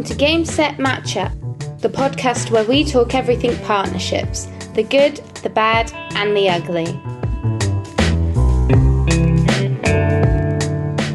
welcome to Game Set Matchup, the podcast where we talk everything partnerships the good, the bad, and the ugly.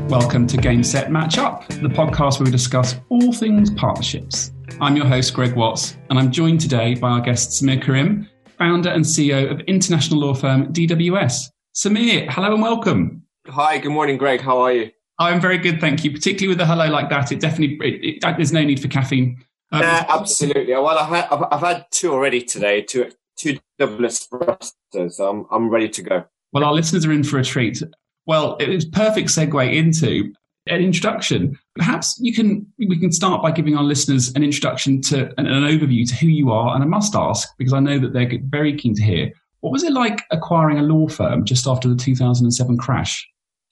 Welcome to Game Set Matchup, the podcast where we discuss all things partnerships. I'm your host, Greg Watts, and I'm joined today by our guest, Samir Karim, founder and CEO of international law firm DWS. Samir, hello and welcome. Hi, good morning, Greg. How are you? I'm very good, thank you. Particularly with a hello like that, it definitely it, it, there's no need for caffeine. Um, yeah, absolutely. Well, I've had, I've, I've had two already today, two two double espressos. So I'm I'm ready to go. Well, our listeners are in for a treat. Well, it's perfect segue into an introduction. Perhaps you can we can start by giving our listeners an introduction to an, an overview to who you are. And I must ask because I know that they're very keen to hear. What was it like acquiring a law firm just after the 2007 crash?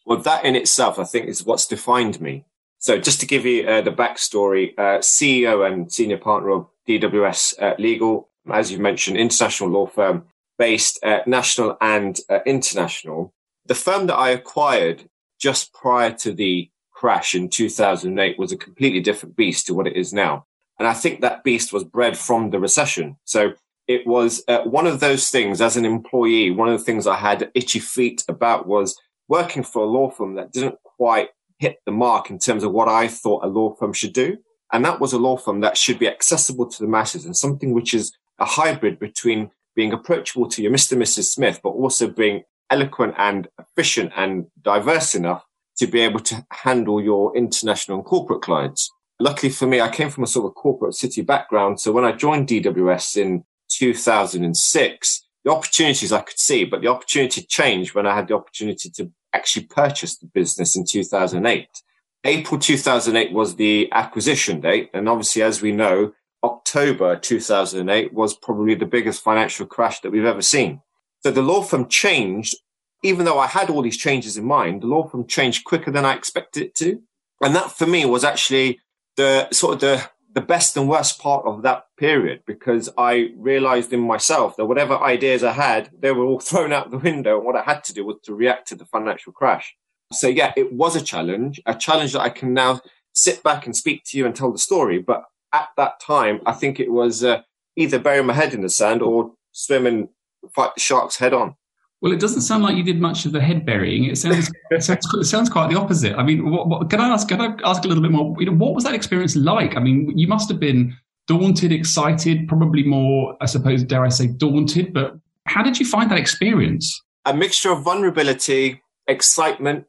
Well, that in itself, I think, is what's defined me. So just to give you uh, the backstory, uh, CEO and senior partner of DWS uh, Legal, as you mentioned, international law firm based national and uh, international. The firm that I acquired just prior to the crash in 2008 was a completely different beast to what it is now. And I think that beast was bred from the recession. So it was uh, one of those things as an employee. One of the things I had itchy feet about was working for a law firm that didn't quite hit the mark in terms of what I thought a law firm should do. And that was a law firm that should be accessible to the masses and something which is a hybrid between being approachable to your Mr. and Mrs. Smith, but also being eloquent and efficient and diverse enough to be able to handle your international and corporate clients. Luckily for me, I came from a sort of corporate city background. So when I joined DWS in 2006, the opportunities I could see, but the opportunity changed when I had the opportunity to actually purchase the business in 2008. April 2008 was the acquisition date. And obviously, as we know, October 2008 was probably the biggest financial crash that we've ever seen. So the law firm changed, even though I had all these changes in mind, the law firm changed quicker than I expected it to. And that for me was actually the sort of the the best and worst part of that period because I realized in myself that whatever ideas I had, they were all thrown out the window. And what I had to do was to react to the financial crash. So yeah, it was a challenge, a challenge that I can now sit back and speak to you and tell the story. But at that time, I think it was uh, either bury my head in the sand or swim and fight the sharks head on. Well, it doesn't sound like you did much of the head burying. It sounds it sounds, it sounds quite the opposite. I mean, what, what, can I ask? Can I ask a little bit more? You know, what was that experience like? I mean, you must have been daunted, excited, probably more, I suppose, dare I say, daunted. But how did you find that experience? A mixture of vulnerability, excitement,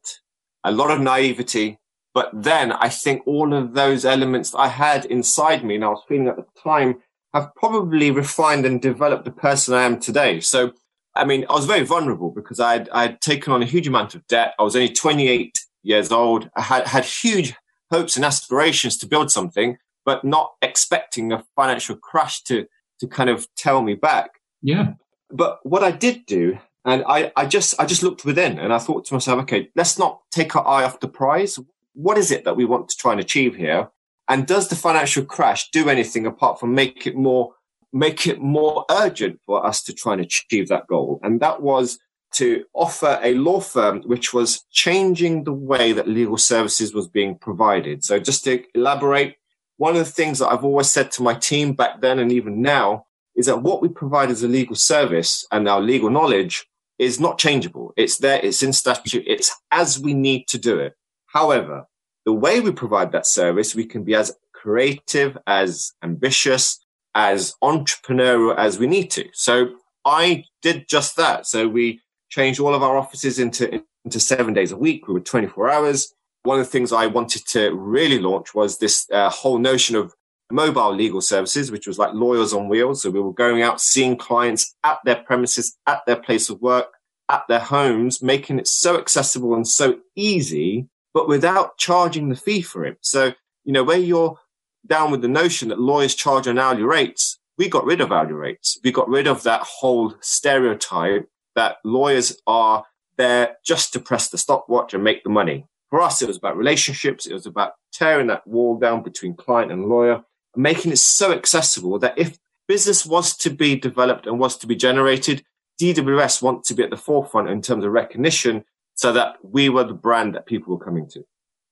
a lot of naivety. But then I think all of those elements that I had inside me and I was feeling at the time have probably refined and developed the person I am today. So I mean, I was very vulnerable because I had, I had taken on a huge amount of debt. I was only 28 years old. I had, had huge hopes and aspirations to build something, but not expecting a financial crash to, to kind of tell me back. Yeah. But what I did do, and I, I just, I just looked within and I thought to myself, okay, let's not take our eye off the prize. What is it that we want to try and achieve here? And does the financial crash do anything apart from make it more make it more urgent for us to try and achieve that goal. And that was to offer a law firm which was changing the way that legal services was being provided. So just to elaborate, one of the things that I've always said to my team back then and even now is that what we provide as a legal service and our legal knowledge is not changeable. It's there. It's in statute. It's as we need to do it. However, the way we provide that service, we can be as creative, as ambitious, as entrepreneurial as we need to. So I did just that. So we changed all of our offices into, into seven days a week. We were 24 hours. One of the things I wanted to really launch was this uh, whole notion of mobile legal services, which was like lawyers on wheels. So we were going out, seeing clients at their premises, at their place of work, at their homes, making it so accessible and so easy, but without charging the fee for it. So, you know, where you're down with the notion that lawyers charge on hourly rates, we got rid of hourly rates. We got rid of that whole stereotype that lawyers are there just to press the stopwatch and make the money. For us, it was about relationships. It was about tearing that wall down between client and lawyer, and making it so accessible that if business was to be developed and was to be generated, DWS want to be at the forefront in terms of recognition so that we were the brand that people were coming to.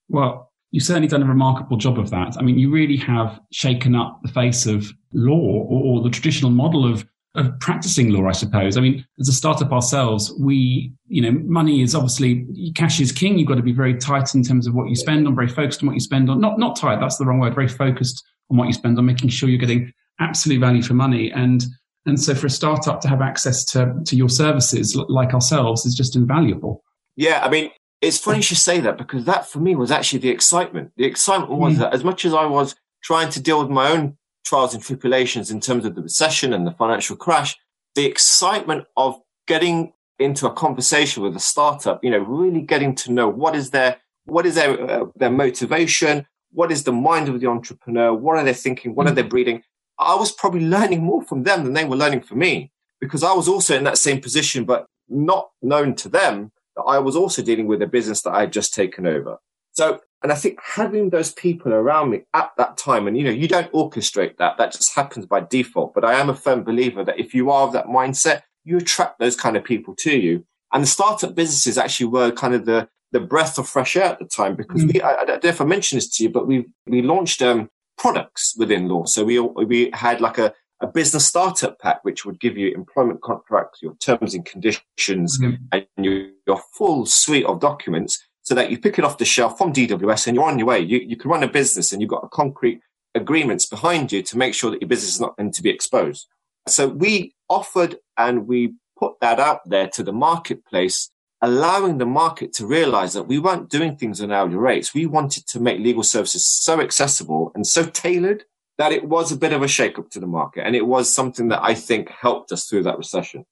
Well, you've certainly done a remarkable job of that. I mean, you really have shaken up the face of law or, or the traditional model of of practicing law, I suppose. I mean, as a startup ourselves, we, you know, money is obviously cash is king. You've got to be very tight in terms of what you spend on, very focused on what you spend on. Not not tight, that's the wrong word. Very focused on what you spend on, making sure you're getting absolute value for money. And and so for a startup to have access to to your services like ourselves is just invaluable. Yeah, I mean, it's funny you should say that because that for me was actually the excitement. The excitement was mm. that as much as I was trying to deal with my own trials and tribulations in terms of the recession and the financial crash, the excitement of getting into a conversation with a startup, you know, really getting to know what is their, what is their, uh, their motivation? What is the mind of the entrepreneur? What are they thinking? What are they breeding? I was probably learning more from them than they were learning from me because I was also in that same position, but not known to them I was also dealing with a business that I had just taken over. So and I think having those people around me at that time, and you know, you don't orchestrate that, that just happens by default. But I am a firm believer that if you are of that mindset, you attract those kind of people to you. And the startup businesses actually were kind of the, the breath of fresh air at the time because mm. we, I, I, don't know if I mentioned this to you, but we, we launched, um, products within law. So we, we had like a, a business startup pack, which would give you employment contracts, your terms and conditions, mm. and your, your full suite of documents so that you pick it off the shelf from DWS and you're on your way. You, you can run a business and you've got a concrete agreements behind you to make sure that your business is not going to be exposed. So we offered and we put that out there to the marketplace, allowing the market to realize that we weren't doing things on hourly rates. We wanted to make legal services so accessible and so tailored that it was a bit of a shakeup to the market. And it was something that I think helped us through that recession.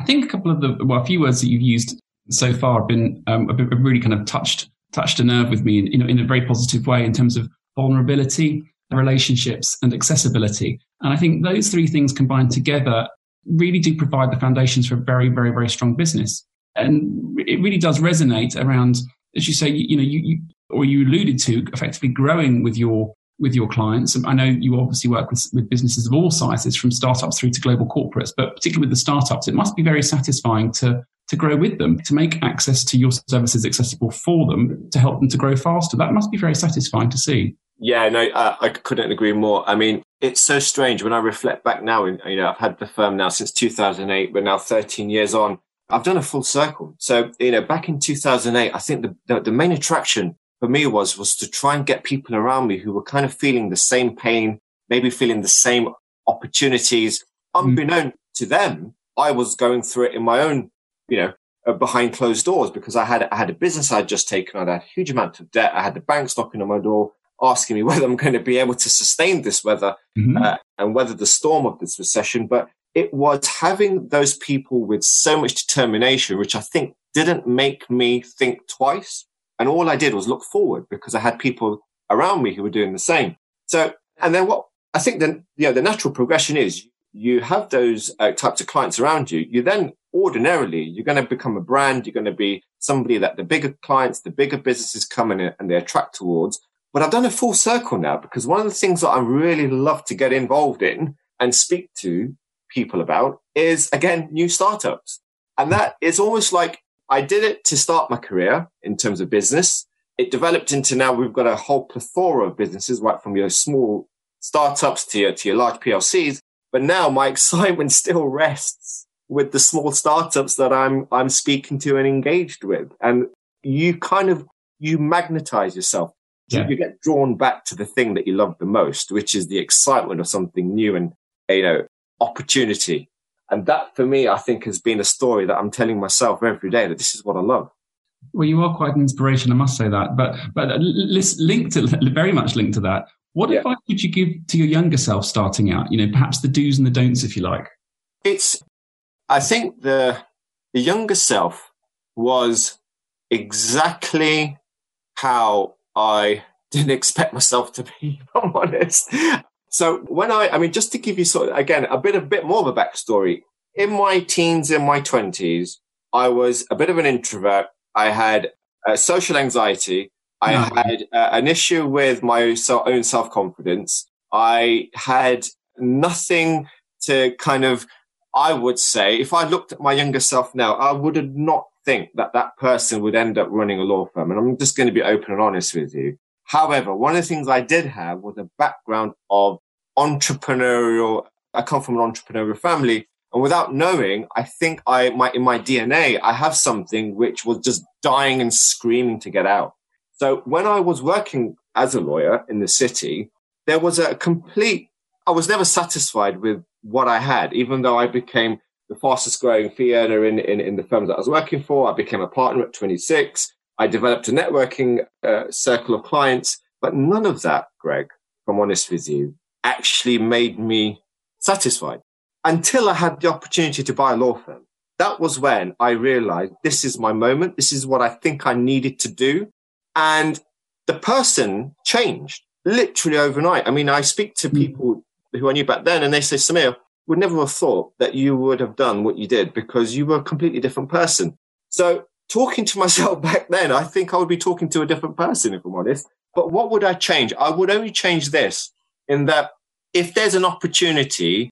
I think a couple of the, well, a few words that you've used so far have been, um, have really kind of touched touched a nerve with me in, know, in a very positive way in terms of vulnerability, relationships, and accessibility. And I think those three things combined together really do provide the foundations for a very, very, very strong business. And it really does resonate around, as you say, you, you know, you, you or you alluded to effectively growing with your with your clients. I know you obviously work with, with businesses of all sizes, from startups through to global corporates, but particularly with the startups, it must be very satisfying to to grow with them, to make access to your services accessible for them, to help them to grow faster. That must be very satisfying to see. Yeah, no, I couldn't agree more. I mean, it's so strange when I reflect back now. You know, I've had the firm now since 2008. We're now 13 years on. I've done a full circle. So you know, back in 2008, I think the, the, the main attraction for me was was to try and get people around me who were kind of feeling the same pain, maybe feeling the same opportunities. Unbeknown mm. to them, I was going through it in my own you know, uh, behind closed doors because I had I had a business I'd just taken I had a huge amount of debt. I had the banks knocking on my door asking me whether I'm going to be able to sustain this weather mm-hmm. uh, and weather the storm of this recession. But it was having those people with so much determination, which I think didn't make me think twice. And all I did was look forward because I had people around me who were doing the same. So, and then what I think then, you know, the natural progression is you have those uh, types of clients around you. You then ordinarily you're going to become a brand. You're going to be somebody that the bigger clients, the bigger businesses come in and they attract towards. But I've done a full circle now because one of the things that I really love to get involved in and speak to people about is again, new startups. And that is almost like I did it to start my career in terms of business. It developed into now we've got a whole plethora of businesses, right from your small startups to your, to your large PLCs. But now my excitement still rests with the small startups that I'm, I'm speaking to and engaged with. And you kind of, you magnetize yourself. Yeah. You get drawn back to the thing that you love the most, which is the excitement of something new and, you know, opportunity. And that for me, I think has been a story that I'm telling myself every day that this is what I love. Well, you are quite an inspiration, I must say that. But but uh, linked to very much linked to that. What yeah. advice would you give to your younger self starting out? You know, perhaps the do's and the don'ts, if you like. It's I think the the younger self was exactly how I didn't expect myself to be, if I'm honest. So when I, I mean, just to give you sort of, again, a bit, a bit more of a backstory. In my teens, in my twenties, I was a bit of an introvert. I had uh, social anxiety. I no. had uh, an issue with my own self confidence. I had nothing to kind of I would say if I looked at my younger self now, I would not think that that person would end up running a law firm. And I'm just going to be open and honest with you. However, one of the things I did have was a background of entrepreneurial. I come from an entrepreneurial family. And without knowing, I think I in my DNA, I have something which was just dying and screaming to get out. So when I was working as a lawyer in the city, there was a complete I was never satisfied with what I had, even though I became the fastest growing fee earner in, in, in the firms that I was working for. I became a partner at 26. I developed a networking uh, circle of clients, but none of that, Greg, if I'm honest with you, actually made me satisfied until I had the opportunity to buy a law firm. That was when I realized this is my moment. This is what I think I needed to do. And the person changed literally overnight. I mean, I speak to hmm. people who I knew back then and they say, Samir, would never have thought that you would have done what you did because you were a completely different person. So talking to myself back then, I think I would be talking to a different person, if I'm honest. But what would I change? I would only change this in that if there's an opportunity,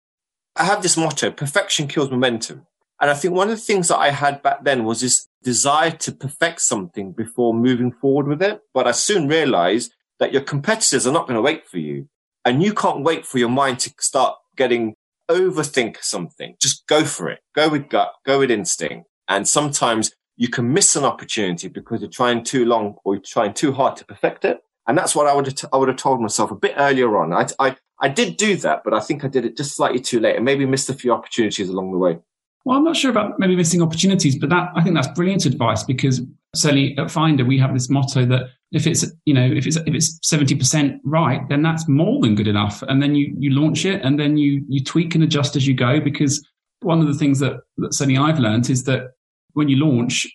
I have this motto, perfection kills momentum. And I think one of the things that I had back then was this desire to perfect something before moving forward with it. But I soon realized that your competitors are not going to wait for you. And you can't wait for your mind to start getting overthink something. Just go for it. Go with gut, go with instinct. And sometimes you can miss an opportunity because you're trying too long or you're trying too hard to perfect it. And that's what I would have, t- I would have told myself a bit earlier on. I, I, I did do that, but I think I did it just slightly too late and maybe missed a few opportunities along the way. Well, I'm not sure about maybe missing opportunities, but that I think that's brilliant advice because certainly at Finder we have this motto that if it's you know if it's if it's 70% right, then that's more than good enough, and then you you launch it and then you you tweak and adjust as you go because one of the things that, that certainly I've learned is that when you launch,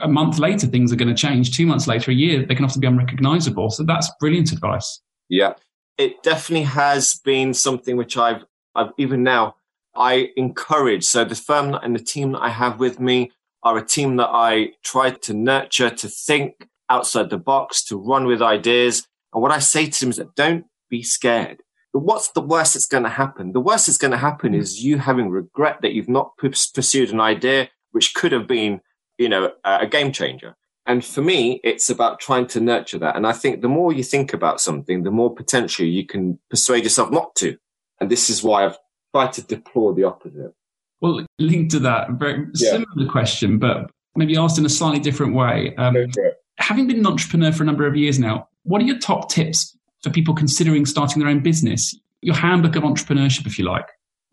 a month later things are going to change. Two months later, a year, they can often be unrecognizable. So that's brilliant advice. Yeah, it definitely has been something which I've, I've even now, I encourage. So the firm and the team that I have with me are a team that I try to nurture, to think outside the box, to run with ideas. And what I say to them is that don't be scared. What's the worst that's going to happen? The worst that's going to happen is you having regret that you've not pursued an idea which could have been, you know, a game changer. And for me, it's about trying to nurture that. And I think the more you think about something, the more potentially you can persuade yourself not to. And this is why I've tried to deplore the opposite. Well, linked to that, very yeah. similar question, but maybe asked in a slightly different way. Um, having been an entrepreneur for a number of years now, what are your top tips for people considering starting their own business? Your handbook of entrepreneurship, if you like.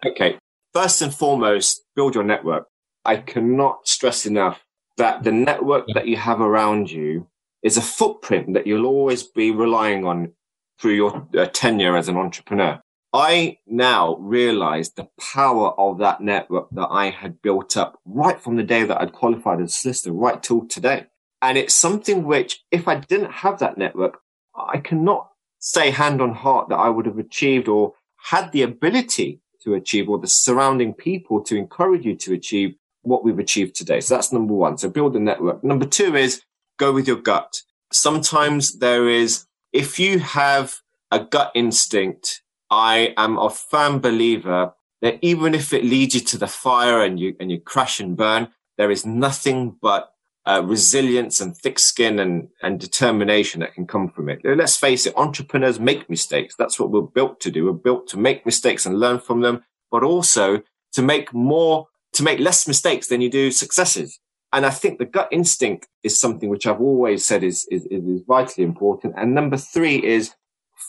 Okay. First and foremost, build your network. I cannot stress enough that the network that you have around you is a footprint that you'll always be relying on through your uh, tenure as an entrepreneur. I now realize the power of that network that I had built up right from the day that I'd qualified as a solicitor right till today. And it's something which, if I didn't have that network, I cannot say hand on heart that I would have achieved or had the ability to achieve or the surrounding people to encourage you to achieve what we've achieved today. So that's number one. So build a network. Number two is go with your gut. Sometimes there is, if you have a gut instinct, I am a firm believer that even if it leads you to the fire and you, and you crash and burn, there is nothing but uh, resilience and thick skin and, and determination that can come from it. Let's face it, entrepreneurs make mistakes. That's what we're built to do. We're built to make mistakes and learn from them, but also to make more to make less mistakes than you do successes. And I think the gut instinct is something which I've always said is, is, is vitally important. And number three is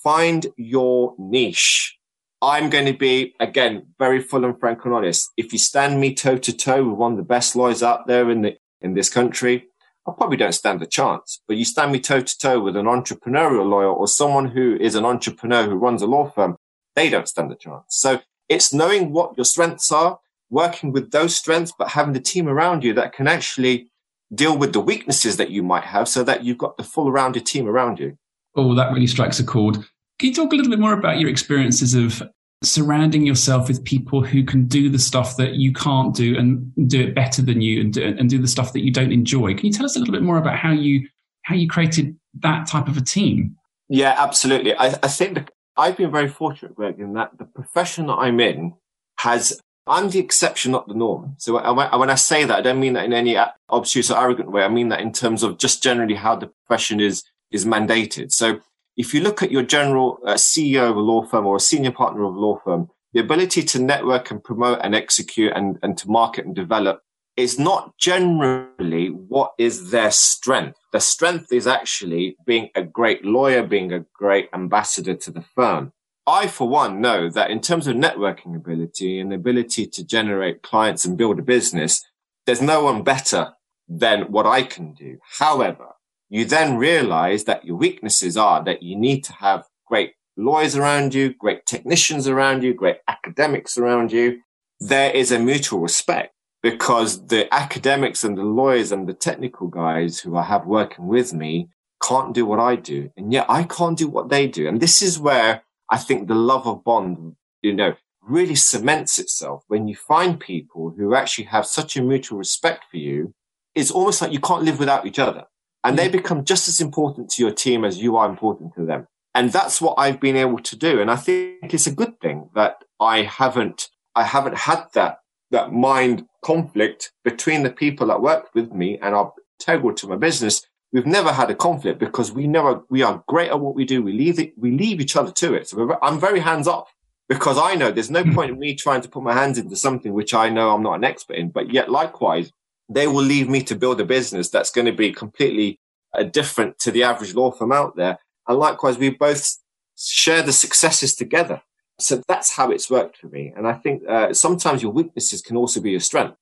find your niche. I'm going to be, again, very full and frank and honest. If you stand me toe to toe with one of the best lawyers out there in the, in this country, I probably don't stand a chance, but you stand me toe to toe with an entrepreneurial lawyer or someone who is an entrepreneur who runs a law firm, they don't stand a chance. So it's knowing what your strengths are working with those strengths, but having the team around you that can actually deal with the weaknesses that you might have so that you've got the full rounded team around you. Oh, that really strikes a chord. Can you talk a little bit more about your experiences of surrounding yourself with people who can do the stuff that you can't do and do it better than you and do, and do the stuff that you don't enjoy? Can you tell us a little bit more about how you how you created that type of a team? Yeah, absolutely. I, I think I've been very fortunate, Greg, in that the profession that I'm in has I'm the exception, not the norm. So when I say that, I don't mean that in any obtuse or arrogant way. I mean that in terms of just generally how the profession is, is mandated. So if you look at your general uh, CEO of a law firm or a senior partner of a law firm, the ability to network and promote and execute and, and to market and develop is not generally what is their strength. The strength is actually being a great lawyer, being a great ambassador to the firm. I, for one, know that in terms of networking ability and ability to generate clients and build a business, there's no one better than what I can do. However, you then realize that your weaknesses are that you need to have great lawyers around you, great technicians around you, great academics around you. There is a mutual respect because the academics and the lawyers and the technical guys who I have working with me can't do what I do. And yet I can't do what they do. And this is where I think the love of Bond, you know, really cements itself when you find people who actually have such a mutual respect for you. It's almost like you can't live without each other and they mm. become just as important to your team as you are important to them. And that's what I've been able to do. And I think it's a good thing that I haven't, I haven't had that, that mind conflict between the people that work with me and are integral to my business We've never had a conflict because we know we are great at what we do. We leave it, we leave each other to it. So I'm very hands off because I know there's no hmm. point in me trying to put my hands into something which I know I'm not an expert in. But yet, likewise, they will leave me to build a business that's going to be completely uh, different to the average law firm out there. And likewise, we both share the successes together. So that's how it's worked for me. And I think uh, sometimes your weaknesses can also be your strength.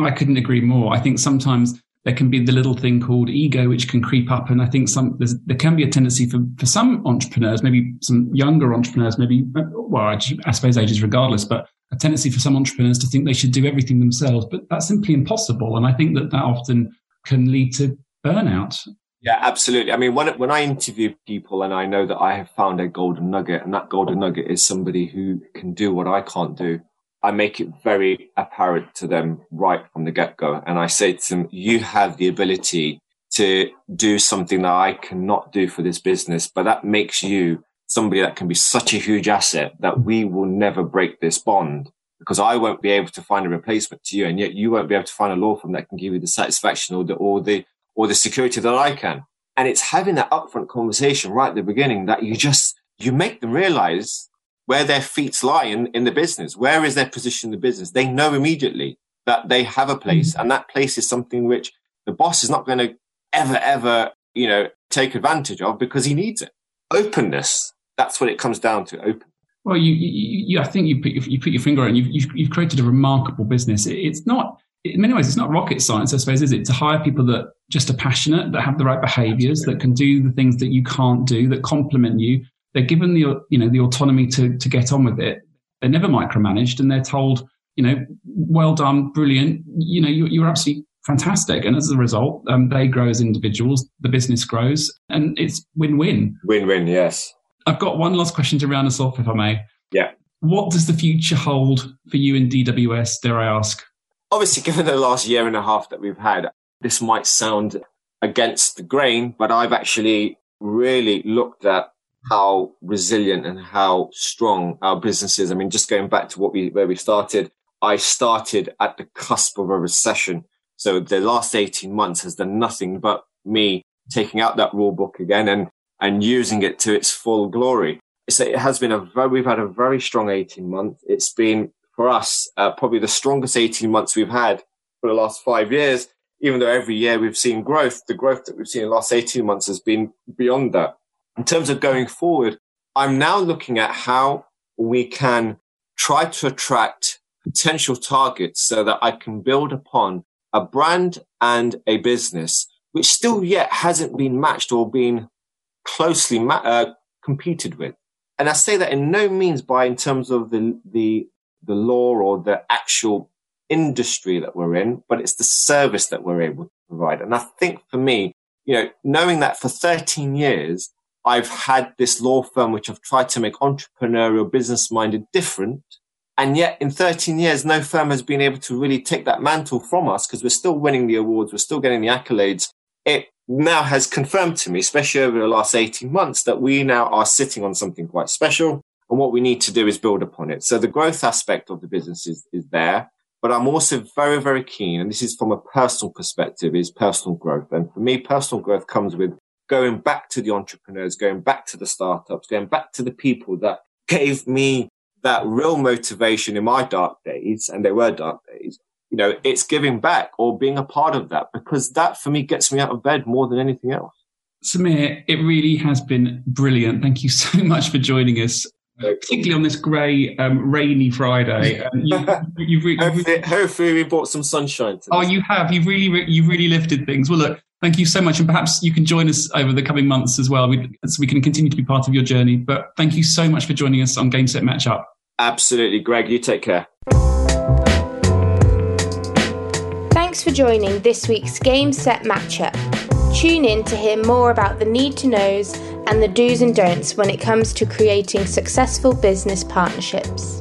I couldn't agree more. I think sometimes there can be the little thing called ego, which can creep up. And I think some, there can be a tendency for, for some entrepreneurs, maybe some younger entrepreneurs, maybe, well, I, I suppose ages regardless, but a tendency for some entrepreneurs to think they should do everything themselves, but that's simply impossible. And I think that that often can lead to burnout. Yeah, absolutely. I mean, when, when I interview people and I know that I have found a golden nugget and that golden nugget is somebody who can do what I can't do, I make it very apparent to them right from the get go. And I say to them, you have the ability to do something that I cannot do for this business, but that makes you somebody that can be such a huge asset that we will never break this bond because I won't be able to find a replacement to you. And yet you won't be able to find a law firm that can give you the satisfaction or the, or the, or the security that I can. And it's having that upfront conversation right at the beginning that you just, you make them realize where their feet lie in, in the business. Where is their position in the business? They know immediately that they have a place mm-hmm. and that place is something which the boss is not going to ever, ever, you know, take advantage of because he needs it. Openness. That's what it comes down to. Open. Well, you, you, you I think you put your, you put your finger on. You've, you've, you've created a remarkable business. It's not, in many ways, it's not rocket science, I suppose, is it? To hire people that just are passionate, that have the right behaviors, that can do the things that you can't do, that complement you, they're given the you know the autonomy to to get on with it. They're never micromanaged, and they're told, you know, well done, brilliant. You know, you, are absolutely fantastic. And as a result, um, they grow as individuals, the business grows, and it's win-win. Win-win, yes. I've got one last question to round us off, if I may. Yeah. What does the future hold for you in DWS? Dare I ask? Obviously, given the last year and a half that we've had, this might sound against the grain, but I've actually really looked at how resilient and how strong our business is. I mean, just going back to what we, where we started, I started at the cusp of a recession. So the last 18 months has done nothing but me taking out that rule book again and, and using it to its full glory. So it has been a very, we've had a very strong 18 months. It's been for us, uh, probably the strongest 18 months we've had for the last five years. Even though every year we've seen growth, the growth that we've seen in the last 18 months has been beyond that in terms of going forward, I'm now looking at how we can try to attract potential targets so that I can build upon a brand and a business which still yet hasn't been matched or been closely ma- uh, competed with. And I say that in no means by in terms of the, the, the law or the actual industry that we're in, but it's the service that we're able to provide. And I think for me, you know, knowing that for 13 years, I've had this law firm which I've tried to make entrepreneurial, business minded different. And yet in 13 years, no firm has been able to really take that mantle from us because we're still winning the awards. We're still getting the accolades. It now has confirmed to me, especially over the last 18 months, that we now are sitting on something quite special. And what we need to do is build upon it. So the growth aspect of the business is, is there. But I'm also very, very keen, and this is from a personal perspective, is personal growth. And for me, personal growth comes with going back to the entrepreneurs, going back to the startups, going back to the people that gave me that real motivation in my dark days, and they were dark days, you know, it's giving back or being a part of that because that for me gets me out of bed more than anything else. Samir, it really has been brilliant. Thank you so much for joining us, particularly on this grey, um, rainy Friday. Um, you, you've re- hopefully, hopefully, we brought some sunshine. oh, you have. You've really, you've really lifted things. Well, look, thank you so much, and perhaps you can join us over the coming months as well, so we can continue to be part of your journey. But thank you so much for joining us on Game Set Match Up. Absolutely, Greg. You take care. Thanks for joining this week's Game Set Matchup. Tune in to hear more about the need to knows and the do's and don'ts when it comes to creating successful business partnerships.